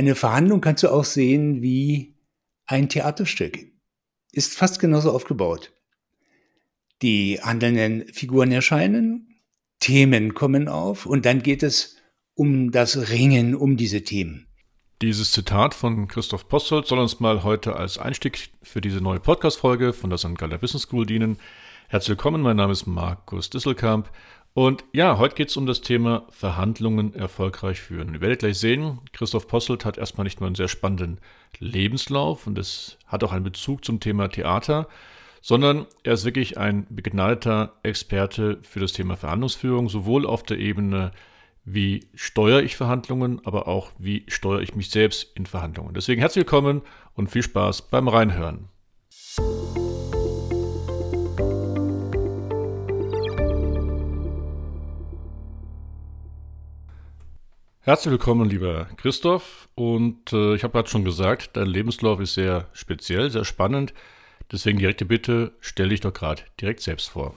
Eine Verhandlung kannst du auch sehen wie ein Theaterstück. Ist fast genauso aufgebaut. Die handelnden Figuren erscheinen, Themen kommen auf und dann geht es um das Ringen um diese Themen. Dieses Zitat von Christoph Posselt soll uns mal heute als Einstieg für diese neue Podcast-Folge von der St. Galler Business School dienen. Herzlich willkommen, mein Name ist Markus Disselkamp und ja, heute geht es um das Thema Verhandlungen erfolgreich führen. Ihr werdet gleich sehen, Christoph Posselt hat erstmal nicht nur einen sehr spannenden Lebenslauf und es hat auch einen Bezug zum Thema Theater, sondern er ist wirklich ein begnadeter Experte für das Thema Verhandlungsführung, sowohl auf der Ebene wie steuere ich Verhandlungen, aber auch wie steuere ich mich selbst in Verhandlungen. Deswegen herzlich willkommen und viel Spaß beim Reinhören. Herzlich willkommen, lieber Christoph. Und äh, ich habe gerade schon gesagt, dein Lebenslauf ist sehr speziell, sehr spannend. Deswegen direkte Bitte, stell dich doch gerade direkt selbst vor.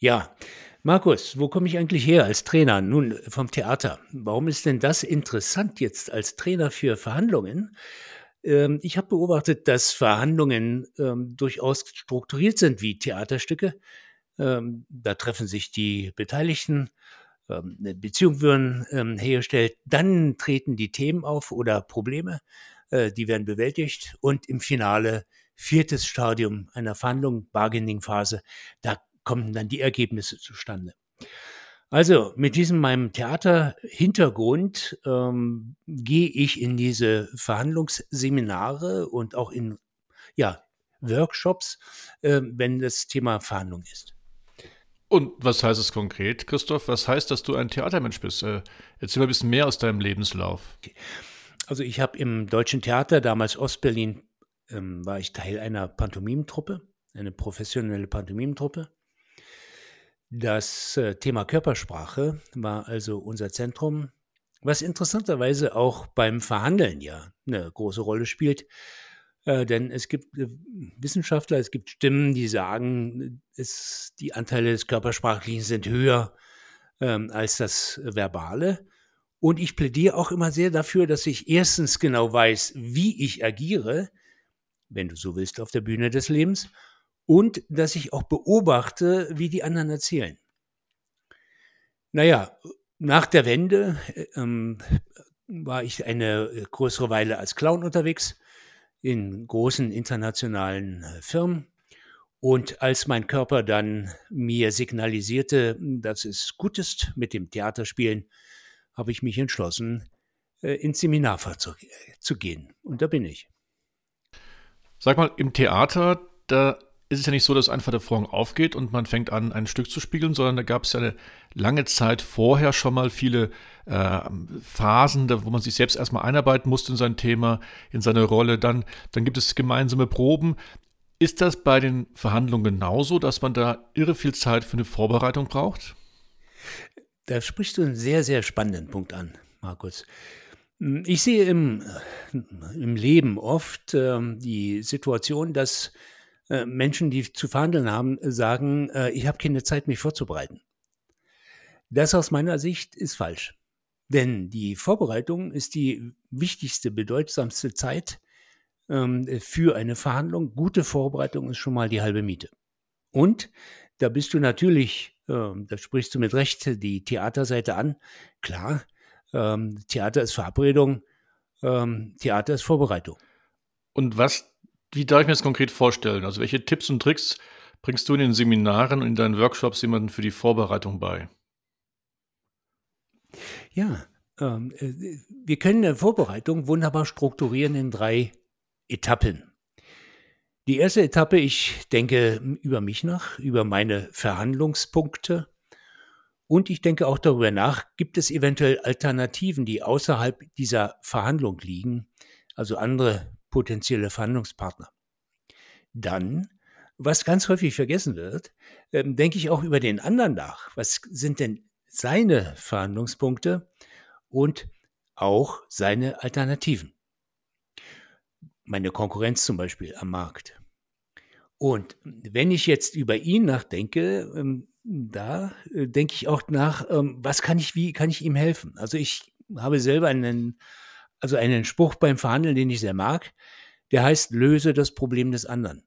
Ja, Markus, wo komme ich eigentlich her als Trainer? Nun, vom Theater. Warum ist denn das interessant jetzt als Trainer für Verhandlungen? Ähm, ich habe beobachtet, dass Verhandlungen ähm, durchaus strukturiert sind wie Theaterstücke. Ähm, da treffen sich die Beteiligten, eine Beziehung werden ähm, hergestellt, dann treten die Themen auf oder Probleme, äh, die werden bewältigt und im Finale viertes Stadium einer Verhandlung, Bargaining-Phase, da kommen dann die Ergebnisse zustande. Also mit diesem meinem Theaterhintergrund ähm, gehe ich in diese Verhandlungsseminare und auch in ja, Workshops, äh, wenn das Thema Verhandlung ist. Und was heißt es konkret, Christoph? Was heißt, dass du ein Theatermensch bist? Äh, erzähl mal ein bisschen mehr aus deinem Lebenslauf. Also ich habe im Deutschen Theater, damals Ostberlin, ähm, war ich Teil einer Pantomimentruppe, eine professionelle Pantomimentruppe. Das äh, Thema Körpersprache war also unser Zentrum, was interessanterweise auch beim Verhandeln ja eine große Rolle spielt. Äh, denn es gibt äh, Wissenschaftler, es gibt Stimmen, die sagen, es, die Anteile des Körpersprachlichen sind höher ähm, als das Verbale. Und ich plädiere auch immer sehr dafür, dass ich erstens genau weiß, wie ich agiere, wenn du so willst, auf der Bühne des Lebens und dass ich auch beobachte, wie die anderen erzählen. Naja, nach der Wende äh, ähm, war ich eine größere Weile als Clown unterwegs in großen internationalen äh, Firmen. Und als mein Körper dann mir signalisierte, dass es gut ist mit dem Theaterspielen, habe ich mich entschlossen, ins Seminarfach zu, zu gehen. Und da bin ich. Sag mal, im Theater, da ist es ja nicht so, dass einfach der Vorhang aufgeht und man fängt an, ein Stück zu spiegeln, sondern da gab es ja eine lange Zeit vorher schon mal viele äh, Phasen, da, wo man sich selbst erstmal einarbeiten musste in sein Thema, in seine Rolle. Dann, dann gibt es gemeinsame Proben. Ist das bei den Verhandlungen genauso, dass man da irre viel Zeit für eine Vorbereitung braucht? Da sprichst du einen sehr, sehr spannenden Punkt an, Markus. Ich sehe im, im Leben oft äh, die Situation, dass äh, Menschen, die zu verhandeln haben, sagen, äh, ich habe keine Zeit, mich vorzubereiten. Das aus meiner Sicht ist falsch. Denn die Vorbereitung ist die wichtigste, bedeutsamste Zeit ähm, für eine Verhandlung. Gute Vorbereitung ist schon mal die halbe Miete. Und da bist du natürlich, äh, da sprichst du mit Recht die Theaterseite an. Klar, ähm, Theater ist Verabredung, ähm, Theater ist Vorbereitung. Und was wie darf ich mir das konkret vorstellen? Also welche Tipps und Tricks bringst du in den Seminaren und in deinen Workshops jemanden für die Vorbereitung bei? Ja, ähm, äh, wir können eine Vorbereitung wunderbar strukturieren in drei Etappen. Die erste Etappe, ich denke über mich nach, über meine Verhandlungspunkte und ich denke auch darüber nach, gibt es eventuell Alternativen, die außerhalb dieser Verhandlung liegen, also andere potenzielle Verhandlungspartner. Dann, was ganz häufig vergessen wird, ähm, denke ich auch über den anderen nach. Was sind denn seine Verhandlungspunkte und auch seine Alternativen? Meine Konkurrenz zum Beispiel am Markt. Und wenn ich jetzt über ihn nachdenke, ähm, da äh, denke ich auch nach, ähm, was kann ich, wie kann ich ihm helfen? Also ich habe selber einen also einen Spruch beim Verhandeln, den ich sehr mag, der heißt, löse das Problem des anderen.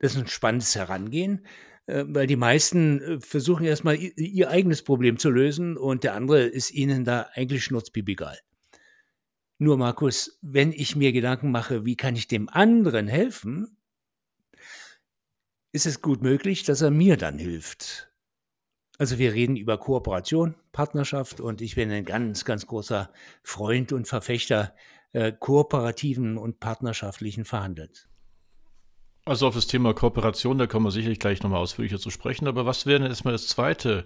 Das ist ein spannendes Herangehen, äh, weil die meisten äh, versuchen erstmal ihr eigenes Problem zu lösen und der andere ist ihnen da eigentlich schnurzpiep Nur Markus, wenn ich mir Gedanken mache, wie kann ich dem anderen helfen, ist es gut möglich, dass er mir dann hilft. Also wir reden über Kooperation, Partnerschaft und ich bin ein ganz, ganz großer Freund und Verfechter äh, kooperativen und partnerschaftlichen Verhandelns. Also auf das Thema Kooperation, da kommen wir sicherlich gleich nochmal ausführlicher zu sprechen. Aber was wäre denn erstmal das zweite,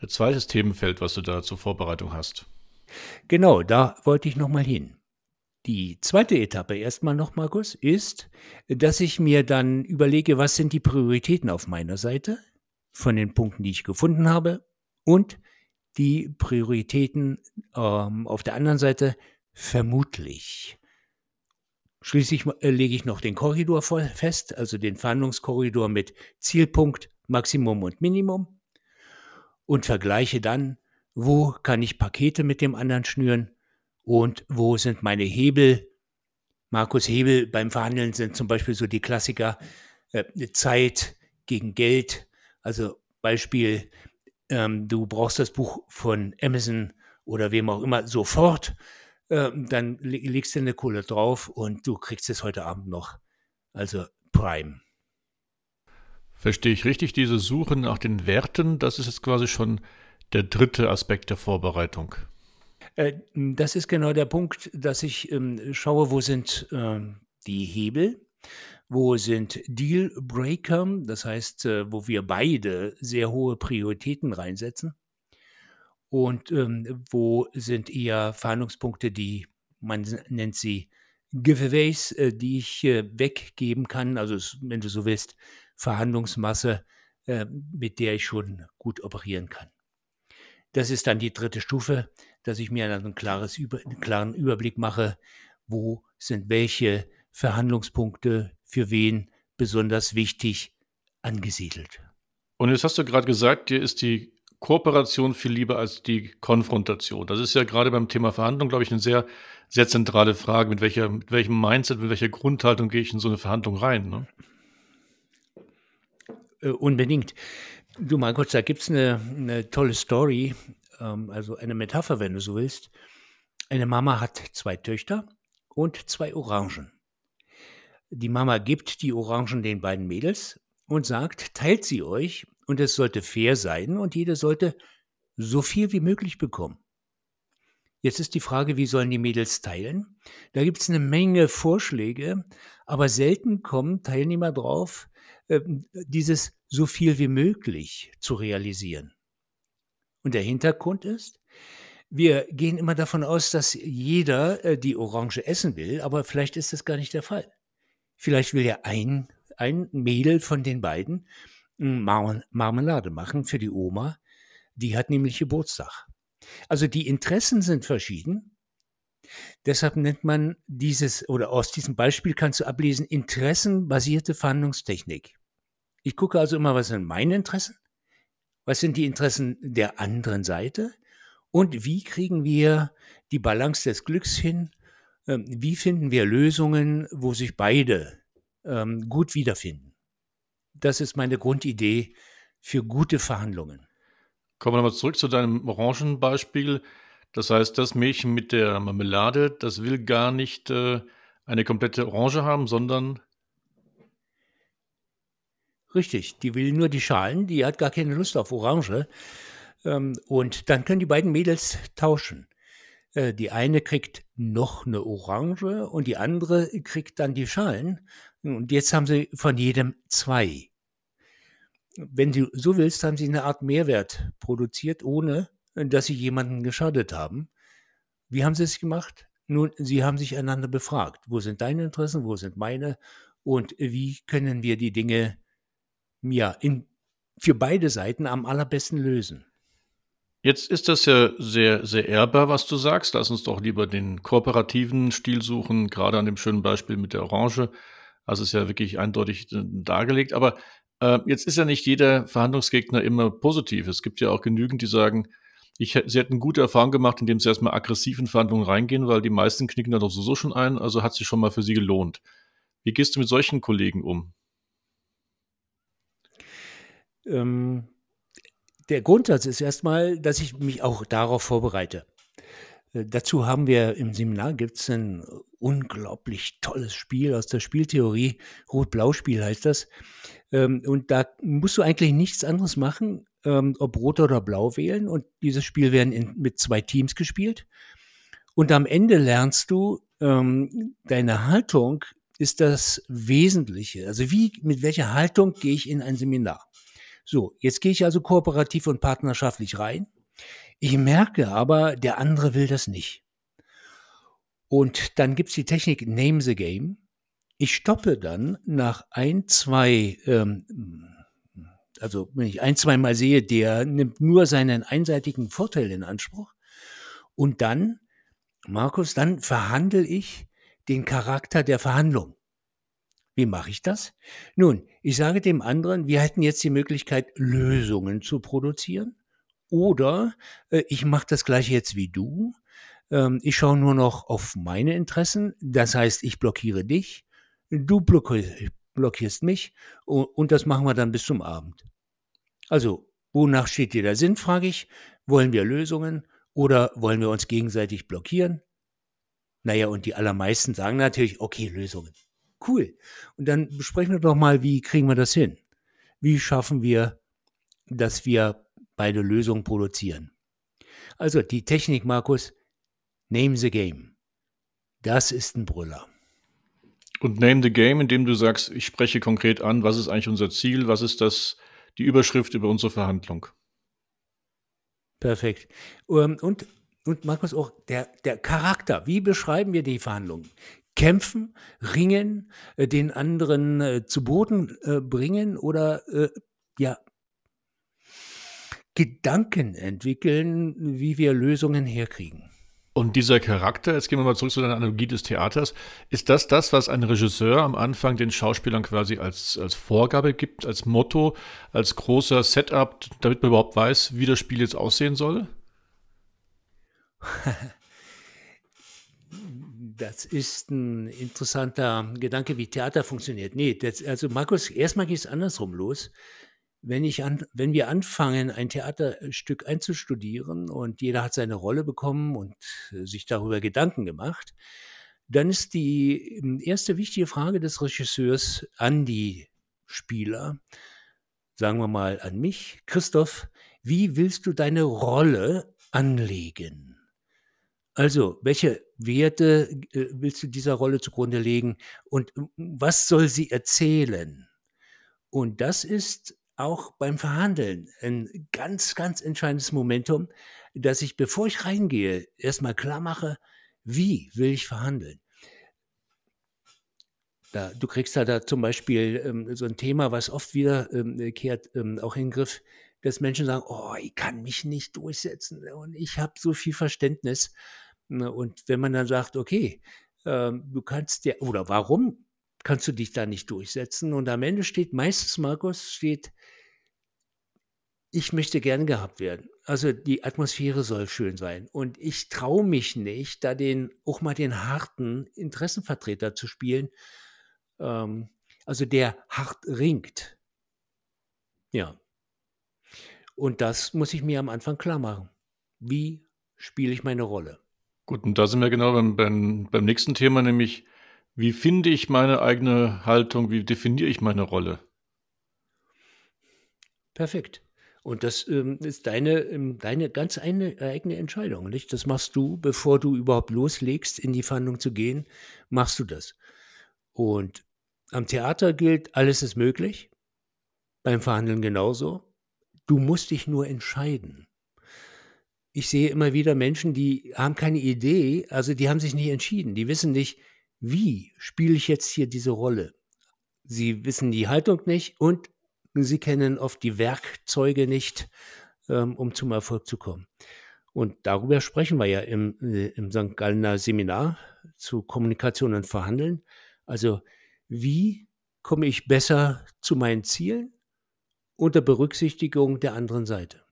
das zweite Themenfeld, was du da zur Vorbereitung hast? Genau, da wollte ich nochmal hin. Die zweite Etappe erstmal noch, Markus, ist, dass ich mir dann überlege, was sind die Prioritäten auf meiner Seite von den Punkten, die ich gefunden habe und die Prioritäten ähm, auf der anderen Seite vermutlich. Schließlich äh, lege ich noch den Korridor fest, also den Verhandlungskorridor mit Zielpunkt, Maximum und Minimum und vergleiche dann, wo kann ich Pakete mit dem anderen schnüren und wo sind meine Hebel? Markus Hebel beim Verhandeln sind zum Beispiel so die Klassiker äh, Zeit gegen Geld. Also Beispiel, ähm, du brauchst das Buch von Amazon oder wem auch immer sofort, äh, dann legst du eine Kohle drauf und du kriegst es heute Abend noch. Also Prime. Verstehe ich richtig, diese Suche nach den Werten, das ist jetzt quasi schon der dritte Aspekt der Vorbereitung. Äh, das ist genau der Punkt, dass ich ähm, schaue, wo sind ähm, die Hebel, wo sind Dealbreaker, das heißt, äh, wo wir beide sehr hohe Prioritäten reinsetzen. Und ähm, wo sind eher Verhandlungspunkte, die man nennt sie Giveaways, äh, die ich weggeben kann, also wenn du so willst, Verhandlungsmasse, mit der ich schon gut operieren kann. Das ist dann die dritte Stufe, dass ich mir dann ein klares Über, einen klaren Überblick mache, wo sind welche Verhandlungspunkte für wen besonders wichtig angesiedelt. Und jetzt hast du gerade gesagt, dir ist die Kooperation viel lieber als die Konfrontation. Das ist ja gerade beim Thema Verhandlung, glaube ich, eine sehr, sehr zentrale Frage. Mit, welcher, mit welchem Mindset, mit welcher Grundhaltung gehe ich in so eine Verhandlung rein? Ne? Äh, unbedingt. Du, mein Gott, da gibt es eine, eine, tolle Story, ähm, also eine Metapher, wenn du so willst. Eine Mama hat zwei Töchter und zwei Orangen. Die Mama gibt die Orangen den beiden Mädels und sagt, teilt sie euch und es sollte fair sein und jede sollte so viel wie möglich bekommen. Jetzt ist die Frage, wie sollen die Mädels teilen? Da gibt es eine Menge Vorschläge, aber selten kommen Teilnehmer drauf, ähm, dieses so viel wie möglich zu realisieren. Und der Hintergrund ist, wir gehen immer davon aus, dass jeder äh, die Orange essen will, aber vielleicht ist das gar nicht der Fall. Vielleicht will ja ein, ein Mädel von den beiden Mar Marmelade machen für die Oma, die hat nämlich Geburtstag. Also die Interessen sind verschieden. Deshalb nennt man dieses, oder aus diesem Beispiel kannst du ablesen, interessenbasierte Verhandlungstechnik. Ich gucke also immer, was sind meine Interessen, was sind die Interessen der anderen Seite und wie kriegen wir die Balance des Glücks hin, wie finden wir Lösungen, wo sich beide ähm, gut wiederfinden. Das ist meine Grundidee für gute Verhandlungen. Kommen wir nochmal zurück zu deinem Orangenbeispiel. Das heißt, das Mädchen mit der Marmelade, das will gar nicht äh, eine komplette Orange haben, sondern Richtig, die will nur die Schalen, die hat gar keine Lust auf Orange. Ähm, und dann können die beiden Mädels tauschen. Äh, die eine kriegt noch eine Orange und die andere kriegt dann die Schalen. Und jetzt haben sie von jedem zwei. Wenn du so willst, haben sie eine Art Mehrwert produziert, ohne dass sie jemanden geschadet haben. Wie haben sie es gemacht? Nun, sie haben sich einander befragt. Wo sind deine Interessen? Wo sind meine? Und wie können wir die Dinge ja, in, für beide Seiten am allerbesten lösen. Jetzt ist das ja sehr, sehr ehrbar, was du sagst. Lass uns doch lieber den kooperativen Stil suchen, gerade an dem schönen Beispiel mit der Orange. Also ist ja wirklich eindeutig äh, dargelegt. Aber äh, jetzt ist ja nicht jeder Verhandlungsgegner immer positiv. Es gibt ja auch genügend, die sagen, Ich, sie hätten gute Erfahrungen gemacht, indem sie erstmal aggressiv in Verhandlungen reingehen, weil die meisten knicken da doch sowieso schon ein, also hat sich schon mal für sie gelohnt. Wie gehst du mit solchen Kollegen um? Ähm, der Grundsatz ist erstmal, dass ich mich auch darauf vorbereite. Äh, dazu haben wir im Seminar gibt es ein unglaublich tolles Spiel aus der Spieltheorie. Rot-Blau-Spiel heißt das. Ähm, und da musst du eigentlich nichts anderes machen, ähm, ob Rot oder Blau wählen. Und dieses Spiel werden in, mit zwei Teams gespielt. Und am Ende lernst du, ähm, deine Haltung ist das Wesentliche. Also wie, mit welcher Haltung gehe ich in ein Seminar? So, jetzt gehe ich also kooperativ und partnerschaftlich rein. Ich merke aber, der andere will das nicht. Und dann gibt's die Technik Name the Game. Ich stoppe dann nach ein, zwei, ähm, also wenn ich ein, zwei Mal sehe, der nimmt nur seinen einseitigen Vorteil in Anspruch. Und dann, Markus, dann verhandle ich den Charakter der Verhandlung. Wie mache ich das? Nun, ich sage dem anderen, wir hätten jetzt die Möglichkeit, Lösungen zu produzieren. Oder äh, ich mache das gleiche jetzt wie du. Ähm, ich schaue nur noch auf meine Interessen. Das heißt, ich blockiere dich, du blockierst mich und, und das machen wir dann bis zum Abend. Also, wonach steht dir der Sinn, frage ich. Wollen wir Lösungen oder wollen wir uns gegenseitig blockieren? Naja, und die allermeisten sagen natürlich, okay, Lösungen. Cool. Und dann besprechen wir doch mal, wie kriegen wir das hin? Wie schaffen wir, dass wir beide Lösungen produzieren? Also die Technik, Markus, name the game. Das ist ein Brüller. Und name the game, indem du sagst, ich spreche konkret an, was ist eigentlich unser Ziel, was ist das, die Überschrift über unsere Verhandlung. Perfekt. Ähm, und, und Markus, auch der, der Charakter, wie beschreiben wir die Verhandlungen? Kämpfen, ringen, äh, den anderen äh, zu Boden äh, bringen oder ja, Gedanken entwickeln, wie wir Lösungen herkriegen. Und dieser Charakter, jetzt gehen wir mal zurück zu deiner Analogie des Theaters, ist das das, was ein Regisseur am Anfang den Schauspielern quasi als, als Vorgabe gibt, als Motto, als großer Setup, damit man überhaupt weiß, wie das Spiel jetzt aussehen soll? Das ist ein interessanter Gedanke, wie Theater funktioniert. Nee, das, also Markus, erstmal geht es andersrum los wenn, ich an, wenn wir anfangen, ein Theaterstück einzustudieren und jeder hat seine Rolle bekommen und äh, sich darüber Gedanken gemacht, dann ist die ähm, erste wichtige Frage des Regisseurs an die Spieler, sagen wir mal an mich, Christoph, wie willst du deine Rolle anlegen? Also, welche Werte äh, willst du dieser Rolle zugrunde legen und was soll sie erzählen? Und das ist auch beim Verhandeln ein ganz, ganz entscheidendes Momentum, dass ich, bevor ich reingehe, erstmal klar mache, wie will ich verhandeln. Da, du kriegst da, da zum Beispiel ähm, so ein Thema, was oft wiederkehrt, ähm, ähm, auch in den Griff, dass Menschen sagen, oh, ich kann mich nicht durchsetzen und ich habe so viel Verständnis. Ne, und wenn man dann sagt, okay, ähm, du kannst ja, oder warum kannst du dich da nicht durchsetzen? Und am Ende steht meistens, Markus, steht, ich möchte gern gehabt werden. Also die Atmosphäre soll schön sein. Und ich traue mich nicht, da den, auch mal den harten Interessenvertreter zu spielen. Ähm, also der hart ringt. Ja. Und das muss ich mir am Anfang klar machen. Wie spiele ich meine Rolle? Gut, und da sind wir genau beim, beim, beim nächsten Thema, nämlich wie finde ich meine eigene Haltung, wie definiere ich meine Rolle? Perfekt. Und das ähm, ist deine, ähm, deine ganz eine, eigene Entscheidung, nicht? Das machst du, bevor du überhaupt loslegst, in die Verhandlung zu gehen, machst du das. Und am Theater gilt, alles ist möglich. Beim Verhandeln genauso. Du musst dich nur entscheiden. Ich sehe immer wieder Menschen, die haben keine Idee, also die haben sich nicht entschieden. Die wissen nicht, wie spiele ich jetzt hier diese Rolle? Sie wissen die Haltung nicht und sie kennen oft die Werkzeuge nicht, ähm, um zum Erfolg zu kommen. Und darüber sprechen wir ja im, äh, im St. Gallener Seminar zu Kommunikation und Verhandeln. Also wie komme ich besser zu meinen Zielen unter Berücksichtigung der anderen Seite?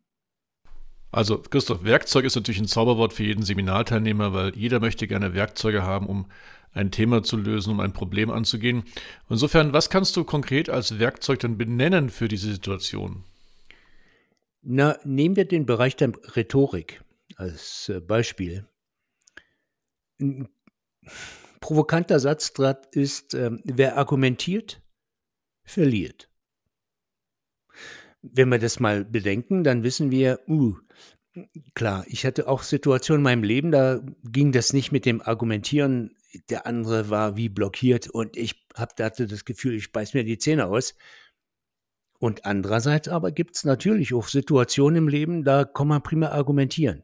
Also Christoph, Werkzeug ist natürlich ein Zauberwort für jeden Seminarteilnehmer, weil jeder möchte gerne Werkzeuge haben, um ein Thema zu lösen, um ein Problem anzugehen. Insofern, was kannst du konkret als Werkzeug dann benennen für diese Situation? Na, nehmen wir den Bereich der Rhetorik als äh, Beispiel. Ein provokanter Satz ist, äh, wer argumentiert, verliert. Wenn wir das mal bedenken, dann wissen wir, uh, klar, ich hatte auch Situationen in meinem Leben, da ging das nicht mit dem Argumentieren. Der andere war wie blockiert und ich hab, hatte das Gefühl, ich beiß mir die Zähne aus. Und andererseits aber gibt es natürlich auch Situationen im Leben, da kann man prima argumentieren.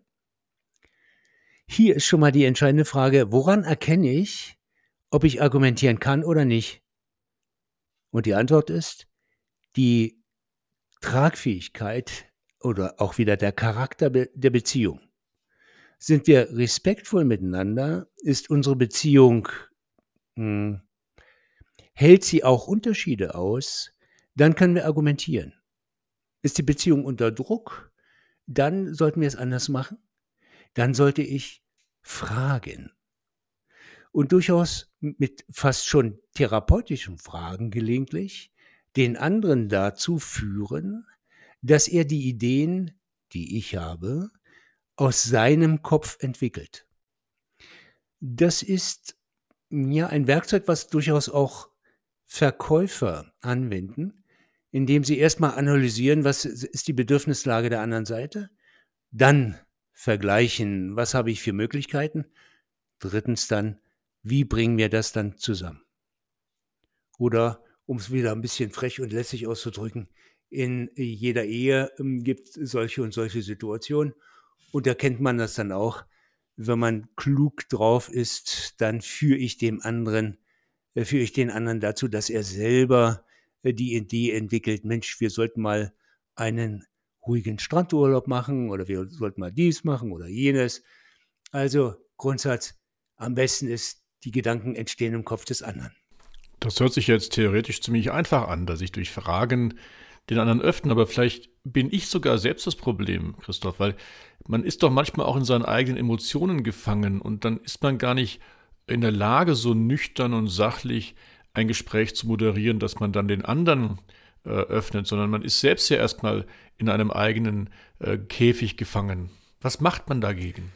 Hier ist schon mal die entscheidende Frage, woran erkenne ich, ob ich argumentieren kann oder nicht? Und die Antwort ist, die Tragfähigkeit oder auch wieder der Charakter der Beziehung. Sind wir respektvoll miteinander? Ist unsere Beziehung, hm, hält sie auch Unterschiede aus? dann können wir argumentieren. Ist die Beziehung unter Druck? Dann sollten wir es anders machen. Dann sollte ich fragen. Und durchaus mit fast schon therapeutischen Fragen gelegentlich den anderen dazu führen, dass er die Ideen, die ich habe, aus seinem Kopf entwickelt. Das ist ja ein Werkzeug, was durchaus auch Verkäufer anwenden, indem sie erstmal analysieren, was ist die Bedürfnislage der anderen Seite, dann vergleichen, was habe ich für Möglichkeiten, drittens dann, wie bringen wir das dann zusammen? Oder, um es wieder ein bisschen frech und lässig auszudrücken, in jeder Ehe ähm, gibt es solche und solche Situationen und da kennt man das dann auch. Wenn man klug drauf ist, dann führe ich dem anderen, äh, führe ich den anderen dazu, dass er selber äh, die Idee entwickelt, Mensch, wir sollten mal einen ruhigen Strandurlaub machen oder wir sollten mal dies machen oder jenes. Also Grundsatz, am besten ist, die Gedanken entstehen im Kopf des anderen. Das hört sich jetzt theoretisch ziemlich einfach an, dass ich durch Fragen den anderen öffne, aber vielleicht bin ich sogar selbst das Problem, Christoph, weil man ist doch manchmal auch in seinen eigenen Emotionen gefangen und dann ist man gar nicht in der Lage, so nüchtern und sachlich ein Gespräch zu moderieren, dass man dann den anderen äh, öffnet, sondern man ist selbst ja erstmal in einem eigenen äh, Käfig gefangen. Was macht man dagegen?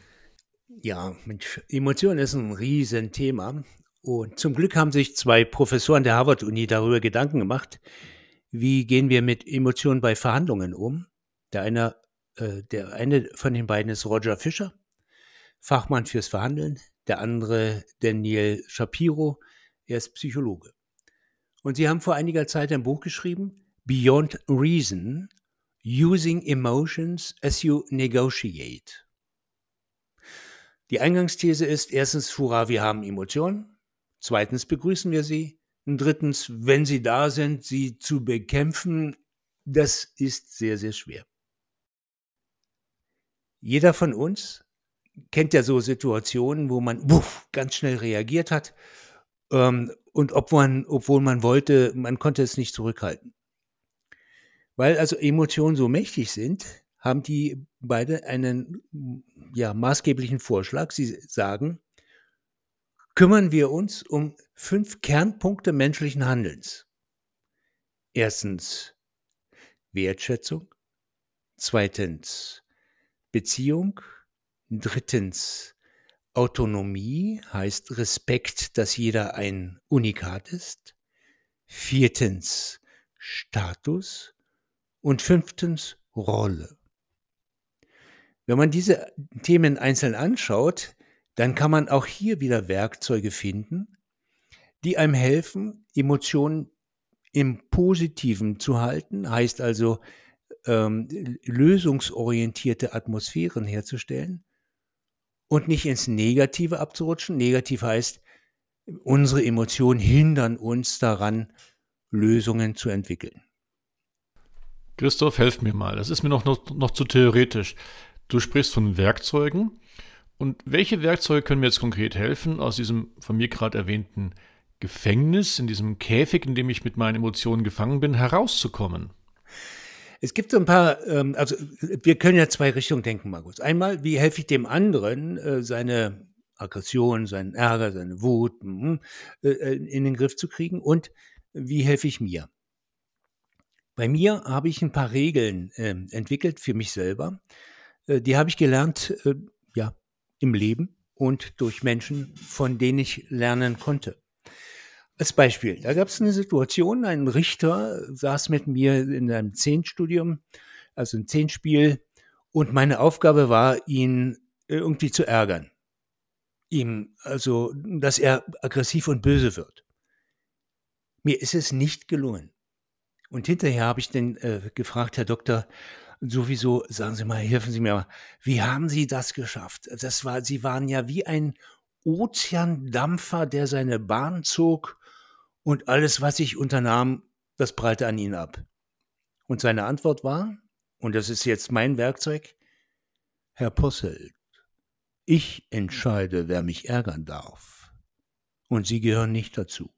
Ja, Mensch, Emotion ist ein Riesenthema. Und zum Glück haben sich zwei Professoren der Harvard-Uni darüber Gedanken gemacht, wie gehen wir mit Emotionen bei Verhandlungen um. Der eine, äh, der eine von den beiden ist Roger Fischer, Fachmann fürs Verhandeln. Der andere Daniel Shapiro, er ist Psychologe. Und sie haben vor einiger Zeit ein Buch geschrieben, Beyond Reason, Using Emotions as You Negotiate. Die Eingangsthese ist erstens, hurra, wir haben Emotionen. Zweitens begrüßen wir sie. Und drittens, wenn sie da sind, sie zu bekämpfen, das ist sehr, sehr schwer. Jeder von uns kennt ja so Situationen, wo man buff, ganz schnell reagiert hat ähm, und ob man, obwohl man wollte, man konnte es nicht zurückhalten. Weil also Emotionen so mächtig sind, haben die beide einen ja, maßgeblichen Vorschlag. Sie sagen, kümmern wir uns um fünf Kernpunkte menschlichen Handelns. Erstens Wertschätzung, zweitens Beziehung, drittens Autonomie heißt Respekt, dass jeder ein Unikat ist. Viertens Status. Und fünftens Rolle. Wenn man diese Themen einzeln anschaut, dann kann man auch hier wieder Werkzeuge finden, die einem helfen, Emotionen im Positiven zu halten, heißt also ähm, lösungsorientierte Atmosphären herzustellen und nicht ins Negative abzurutschen. Negativ heißt, unsere Emotionen hindern uns daran, Lösungen zu entwickeln. Christoph, helf mir mal. Das ist mir noch, noch, noch zu theoretisch. Du sprichst von Werkzeugen. Und welche Werkzeuge können mir jetzt konkret helfen, aus diesem von mir gerade erwähnten Gefängnis, in diesem Käfig, in dem ich mit meinen Emotionen gefangen bin, herauszukommen? Es gibt so ein paar, ähm, also wir können ja zwei Richtungen denken, Markus. Einmal, wie helfe ich dem anderen, äh, seine Aggression, seinen Ärger, seine Wut mm, äh, in den Griff zu kriegen und wie helfe ich mir? Bei mir habe ich ein paar Regeln äh, entwickelt für mich selber. Äh, die habe ich gelernt, äh, im Leben und durch Menschen, von denen ich lernen konnte. Als Beispiel, da gab es eine Situation, ein Richter saß mit mir in einem Zehnstudium, also ein Zehnspiel, und meine Aufgabe war, ihn irgendwie zu ärgern. Ihm, also, dass er aggressiv und böse wird. Mir ist es nicht gelungen. Und hinterher habe ich dann äh, gefragt, Herr Doktor, sowieso, sagen Sie mal, helfen Sie mir mal, wie haben Sie das geschafft? Das war, Sie waren ja wie ein Ozeandampfer, der seine Bahn zog und alles, was ich unternahm, das prallte an ihn ab. Und seine Antwort war, und das ist jetzt mein Werkzeug, Herr Posselt, ich entscheide, wer mich ärgern darf. Und Sie gehören nicht dazu.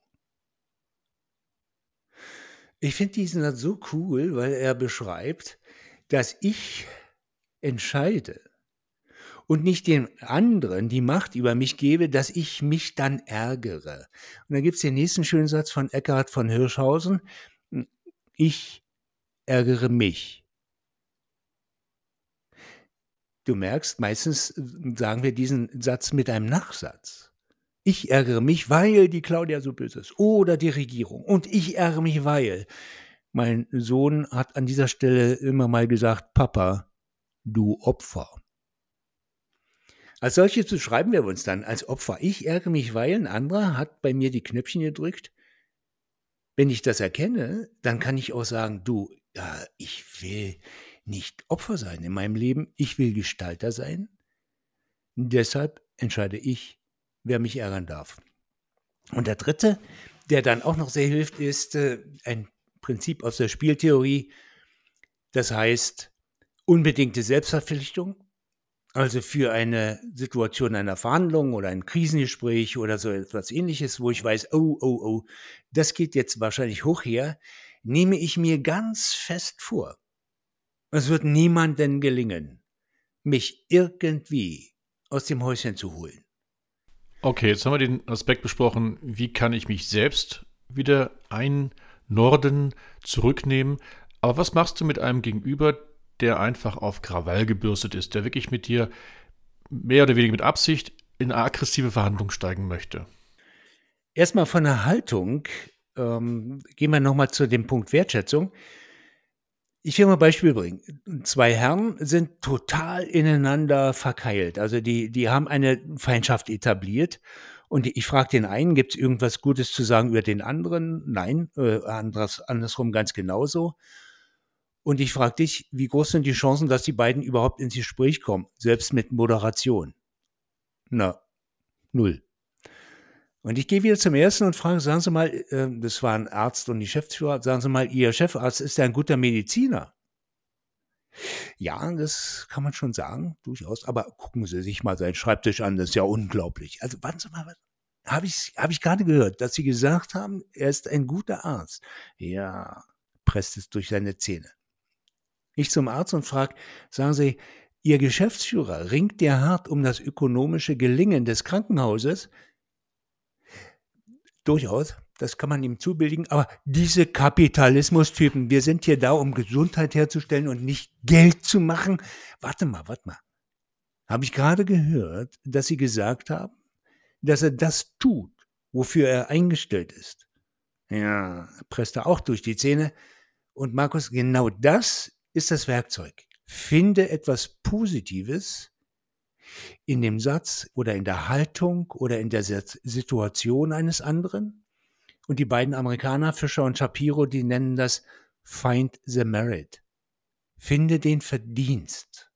Ich finde diesen Satz so cool, weil er beschreibt, dass ich entscheide, und nicht den anderen die Macht über mich gebe, dass ich mich dann ärgere. Und dann gibt es den nächsten schönen Satz von Eckhard von Hirschhausen. Ich ärgere mich. Du merkst, meistens sagen wir diesen Satz mit einem Nachsatz. Ich ärgere mich, weil die Claudia so böse ist. Oder die Regierung. Und ich ärgere mich, weil. Mein Sohn hat an dieser Stelle immer mal gesagt, Papa, du Opfer. Als solches beschreiben wir uns dann als Opfer. Ich ärgere mich, weil ein anderer hat bei mir die Knöpfchen gedrückt. Wenn ich das erkenne, dann kann ich auch sagen, du, ja, ich will nicht Opfer sein in meinem Leben, ich will Gestalter sein. Deshalb entscheide ich, wer mich ärgern darf. Und der dritte, der dann auch noch sehr hilft, ist äh, ein Prinzip aus der Spieltheorie. Das heißt, unbedingte Selbstverpflichtung. Also für eine Situation einer Verhandlung oder ein Krisengespräch oder so etwas ähnliches, wo ich weiß, oh, oh, oh, das geht jetzt wahrscheinlich hoch her, nehme ich mir ganz fest vor. Es wird niemandem gelingen, mich irgendwie aus dem Häuschen zu holen. Okay, jetzt haben wir den Aspekt besprochen, wie kann ich mich selbst wieder einnorden, zurücknehmen. Aber was machst du mit einem Gegenüber, der einfach auf Krawall gebürstet ist, der wirklich mit dir mehr oder weniger mit Absicht in eine aggressive Verhandlung steigen möchte? Erstmal von der Haltung ähm, gehen wir nochmal zu dem Punkt Wertschätzung. Ich will mal ein Beispiel bringen. Zwei Herren sind total ineinander verkeilt. Also die, die haben eine Feindschaft etabliert. Und ich frage den einen, gibt es irgendwas Gutes zu sagen über den anderen? Nein, äh, anderes, andersrum ganz genauso. Und ich frage dich, wie groß sind die Chancen, dass die beiden überhaupt ins Gespräch kommen, selbst mit Moderation? Na, null. Und ich gehe wieder zum ersten und frage, sagen Sie mal, äh, das war ein Arzt und Geschäftsführer, sagen Sie mal, Ihr Chefarzt ist ja ein guter Mediziner. Ja, das kann man schon sagen, durchaus. Aber gucken Sie sich mal seinen Schreibtisch an, das ist ja unglaublich. Also, warten Sie mal, habe ich, hab ich gerade gehört, dass Sie gesagt haben, er ist ein guter Arzt. Ja, presst es durch seine Zähne ich zum Arzt und frage, sagen Sie, Ihr Geschäftsführer ringt der hart um das ökonomische Gelingen des Krankenhauses? Durchaus, das kann man ihm zubilligen, aber diese Kapitalismustypen, wir sind hier da, um Gesundheit herzustellen und nicht Geld zu machen. Warte mal, warte mal. Habe ich gerade gehört, dass Sie gesagt haben, dass er das tut, wofür er eingestellt ist. Ja, presst er auch durch die Zähne. Und Markus, genau das ist das Werkzeug. Finde etwas Positives in dem Satz oder in der Haltung oder in der Situation eines anderen. Und die beiden Amerikaner, Fischer und Shapiro, die nennen das Find the Merit. Finde den Verdienst.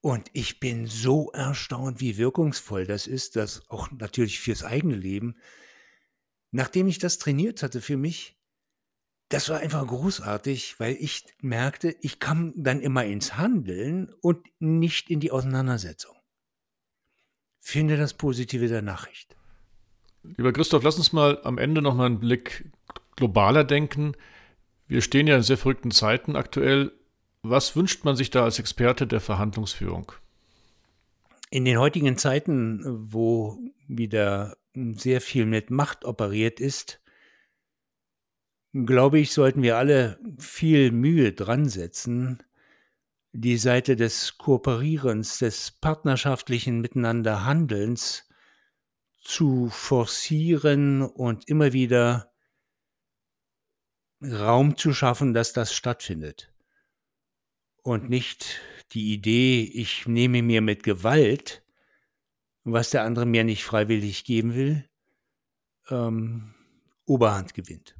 Und ich bin so erstaunt, wie wirkungsvoll das ist, das auch natürlich fürs eigene Leben. Nachdem ich das trainiert hatte für mich, das war einfach großartig, weil ich merkte, ich kam dann immer ins Handeln und nicht in die Auseinandersetzung. Finde das Positive der Nachricht. Lieber Christoph, lass uns mal am Ende noch mal einen Blick globaler denken. Wir stehen ja in sehr verrückten Zeiten aktuell. Was wünscht man sich da als Experte der Verhandlungsführung? In den heutigen Zeiten, wo wieder sehr viel mit Macht operiert ist, glaube ich, sollten wir alle viel Mühe dran setzen, die Seite des Kooperierens, des partnerschaftlichen Miteinanderhandelns zu forcieren und immer wieder Raum zu schaffen, dass das stattfindet. Und nicht die Idee, ich nehme mir mit Gewalt, was der andere mir nicht freiwillig geben will, ähm, Oberhand gewinnt.